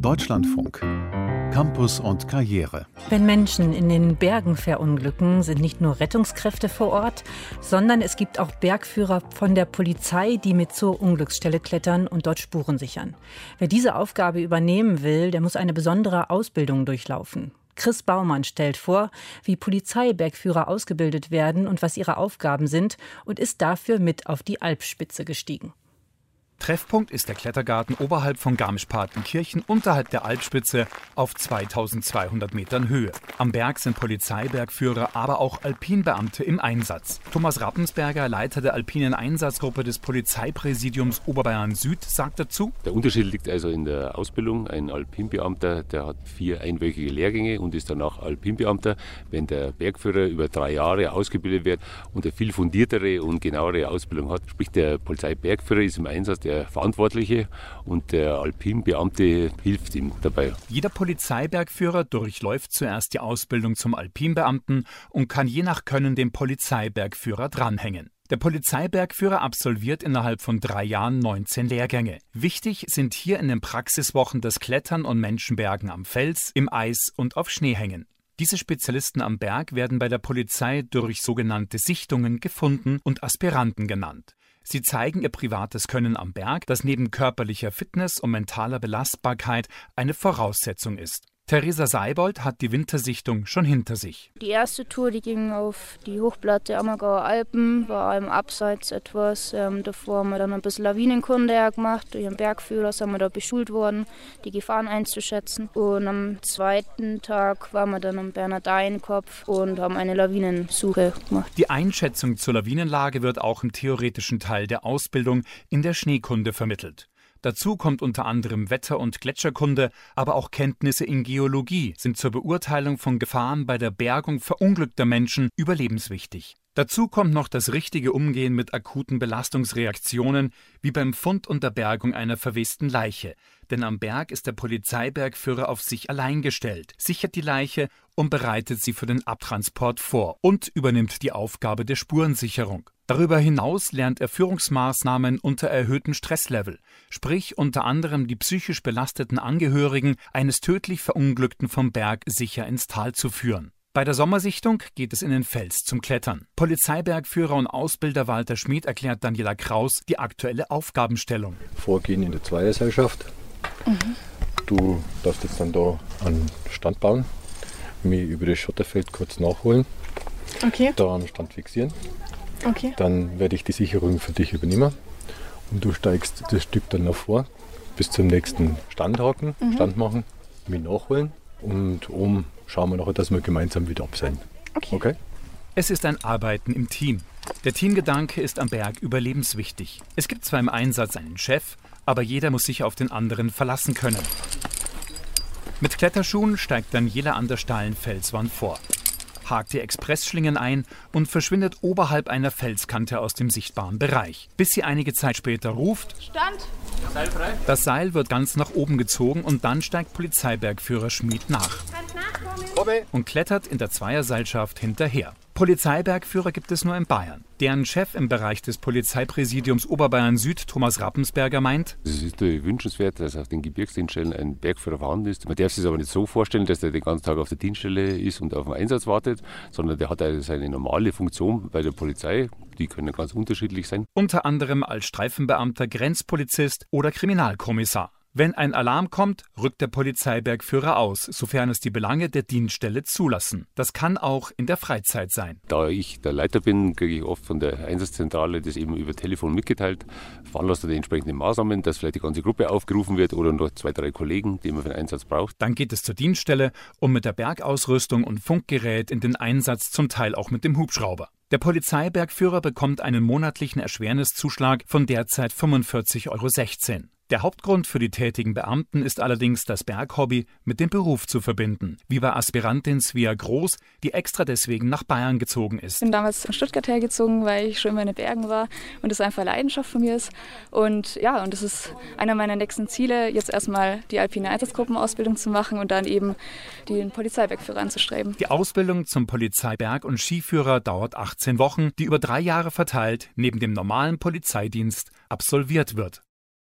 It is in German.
Deutschlandfunk. Campus und Karriere. Wenn Menschen in den Bergen verunglücken, sind nicht nur Rettungskräfte vor Ort, sondern es gibt auch Bergführer von der Polizei, die mit zur Unglücksstelle klettern und dort Spuren sichern. Wer diese Aufgabe übernehmen will, der muss eine besondere Ausbildung durchlaufen. Chris Baumann stellt vor, wie Polizeibergführer ausgebildet werden und was ihre Aufgaben sind und ist dafür mit auf die Alpspitze gestiegen. Treffpunkt ist der Klettergarten oberhalb von Garmisch-Partenkirchen unterhalb der Alpspitze auf 2200 Metern Höhe. Am Berg sind Polizeibergführer, aber auch Alpinbeamte im Einsatz. Thomas Rappensberger, Leiter der alpinen Einsatzgruppe des Polizeipräsidiums Oberbayern Süd, sagt dazu: Der Unterschied liegt also in der Ausbildung. Ein Alpinbeamter, der hat vier einwöchige Lehrgänge und ist danach Alpinbeamter. Wenn der Bergführer über drei Jahre ausgebildet wird und eine viel fundiertere und genauere Ausbildung hat, sprich der Polizeibergführer ist im Einsatz der Verantwortliche und der Alpinbeamte hilft ihm dabei. Jeder Polizeibergführer durchläuft zuerst die Ausbildung zum Alpinbeamten und kann je nach Können den Polizeibergführer dranhängen. Der Polizeibergführer absolviert innerhalb von drei Jahren 19 Lehrgänge. Wichtig sind hier in den Praxiswochen das Klettern und Menschenbergen am Fels, im Eis und auf Schneehängen. Diese Spezialisten am Berg werden bei der Polizei durch sogenannte Sichtungen gefunden und Aspiranten genannt. Sie zeigen ihr privates Können am Berg, das neben körperlicher Fitness und mentaler Belastbarkeit eine Voraussetzung ist. Theresa Seibold hat die Wintersichtung schon hinter sich. Die erste Tour, die ging auf die Hochplatte Ammergauer Alpen, war im Abseits etwas. Ähm, davor haben wir dann ein bisschen Lawinenkunde gemacht. Durch einen Bergführer sind wir da beschult worden, die Gefahren einzuschätzen. Und am zweiten Tag waren wir dann am Bernardeinkopf und haben eine Lawinensuche gemacht. Die Einschätzung zur Lawinenlage wird auch im theoretischen Teil der Ausbildung in der Schneekunde vermittelt. Dazu kommt unter anderem Wetter- und Gletscherkunde, aber auch Kenntnisse in Geologie sind zur Beurteilung von Gefahren bei der Bergung verunglückter Menschen überlebenswichtig. Dazu kommt noch das richtige Umgehen mit akuten Belastungsreaktionen, wie beim Fund und der Bergung einer verwesten Leiche. Denn am Berg ist der Polizeibergführer auf sich allein gestellt, sichert die Leiche und bereitet sie für den Abtransport vor und übernimmt die Aufgabe der Spurensicherung. Darüber hinaus lernt er Führungsmaßnahmen unter erhöhtem Stresslevel, sprich unter anderem die psychisch belasteten Angehörigen eines tödlich Verunglückten vom Berg sicher ins Tal zu führen. Bei der Sommersichtung geht es in den Fels zum Klettern. Polizeibergführer und Ausbilder Walter Schmid erklärt Daniela Kraus die aktuelle Aufgabenstellung. Vorgehen in der Zweierseilschaft. Mhm. Du darfst jetzt dann da einen Stand bauen, mich über das Schotterfeld kurz nachholen, okay. da einen Stand fixieren. Okay. Dann werde ich die Sicherung für dich übernehmen und du steigst das Stück dann nach vor bis zum nächsten Stand haken, mhm. Stand machen, mich nachholen und oben schauen wir nachher, dass wir gemeinsam wieder abseilen. Okay. okay. Es ist ein Arbeiten im Team. Der Teamgedanke ist am Berg überlebenswichtig. Es gibt zwar im Einsatz einen Chef, aber jeder muss sich auf den anderen verlassen können. Mit Kletterschuhen steigt dann jeder an der steilen Felswand vor hakt die Expressschlingen ein und verschwindet oberhalb einer Felskante aus dem sichtbaren Bereich, bis sie einige Zeit später ruft: Stand! Seil frei. Das Seil wird ganz nach oben gezogen und dann steigt Polizeibergführer Schmied nach und klettert in der Zweierseilschaft hinterher. Polizeibergführer gibt es nur in Bayern. Deren Chef im Bereich des Polizeipräsidiums Oberbayern Süd, Thomas Rappensberger, meint, es ist wünschenswert, dass auf den Gebirgsdienststellen ein Bergführer vorhanden ist. Man darf sich aber nicht so vorstellen, dass der den ganzen Tag auf der Dienststelle ist und auf den Einsatz wartet, sondern der hat also seine normale Funktion bei der Polizei. Die können ganz unterschiedlich sein. Unter anderem als Streifenbeamter, Grenzpolizist oder Kriminalkommissar. Wenn ein Alarm kommt, rückt der Polizeibergführer aus, sofern es die Belange der Dienststelle zulassen. Das kann auch in der Freizeit sein. Da ich der Leiter bin, kriege ich oft von der Einsatzzentrale das eben über Telefon mitgeteilt, veranlasst die entsprechenden Maßnahmen, dass vielleicht die ganze Gruppe aufgerufen wird oder nur zwei, drei Kollegen, die man für den Einsatz braucht. Dann geht es zur Dienststelle und mit der Bergausrüstung und Funkgerät in den Einsatz, zum Teil auch mit dem Hubschrauber. Der Polizeibergführer bekommt einen monatlichen Erschwerniszuschlag von derzeit 45,16 Euro. Der Hauptgrund für die tätigen Beamten ist allerdings das Berghobby mit dem Beruf zu verbinden, wie bei Aspirantin Svea Groß, die extra deswegen nach Bayern gezogen ist. Ich bin damals in Stuttgart hergezogen, weil ich schon immer in den Bergen war und es einfach Leidenschaft von mir ist. Und ja, und es ist einer meiner nächsten Ziele, jetzt erstmal die alpine Einsatzgruppenausbildung zu machen und dann eben den Polizeibergführer anzustreben. Die Ausbildung zum Polizeiberg- und Skiführer dauert 18 Wochen, die über drei Jahre verteilt neben dem normalen Polizeidienst absolviert wird.